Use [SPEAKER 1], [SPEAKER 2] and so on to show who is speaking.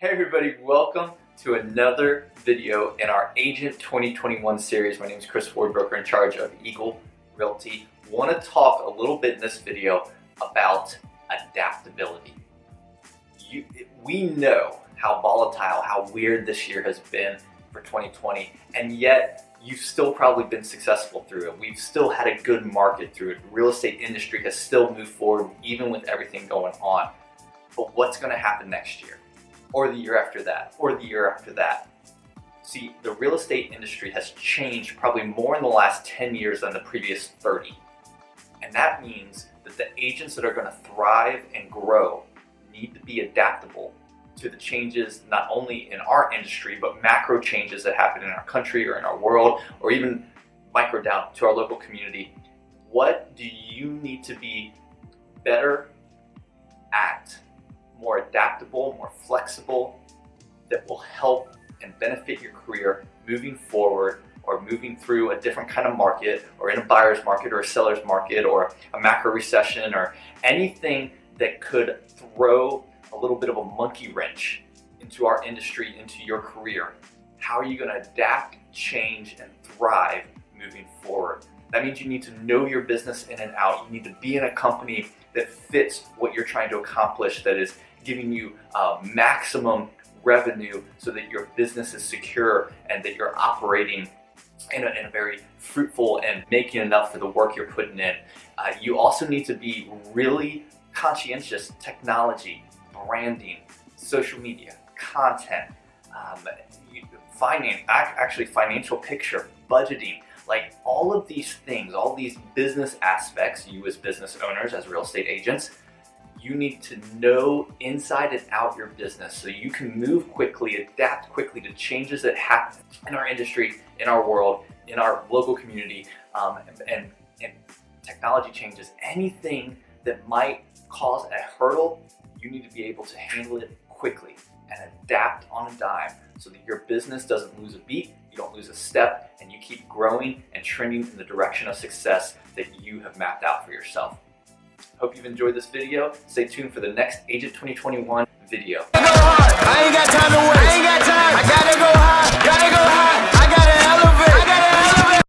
[SPEAKER 1] Hey everybody, welcome to another video in our Agent 2021 series. My name is Chris Ford, broker in charge of Eagle Realty. want to talk a little bit in this video about adaptability. You, we know how volatile, how weird this year has been for 2020, and yet you've still probably been successful through it. We've still had a good market through it. The real estate industry has still moved forward even with everything going on. But what's going to happen next year? Or the year after that? Or the year after that? See, the real estate industry has changed probably more in the last 10 years than the previous 30. And that means that the agents that are going to thrive and grow need to be adaptable to the changes not only in our industry, but macro changes that happen in our country or in our world, or even micro down to our local community. What do you need to be better adaptable, more flexible, that will help and benefit your career moving forward or moving through a different kind of market or in a buyer's market or a seller's market or a macro recession or anything that could throw a little bit of a monkey wrench into our industry, into your career. How are you going to adapt, change, and thrive moving forward? That means you need to know your business in and out. You need to be in a company that fits what you're trying to accomplish, that is giving you uh, maximum revenue so that your business is secure and that you're operating in a, in a, very fruitful and making enough for the work you're putting in. Uh, you also need to be really conscientious technology branding, social media, content, um, finance, actually financial picture, budgeting, like all of these things, all these business aspects, you as business owners, as real estate agents, you need to know inside and out your business so you can move quickly, adapt quickly to changes that happen in our industry, in our world, in our local community, um, and, and technology changes, anything that might cause a hurdle you need to be able to handle it quickly and adapt on a dime so that your business doesn't lose a beat, you don't lose a step, and you keep growing and trending in the direction of success that you have mapped out for yourself. Hope you've enjoyed this video. Stay tuned for the next Agent 2021 video.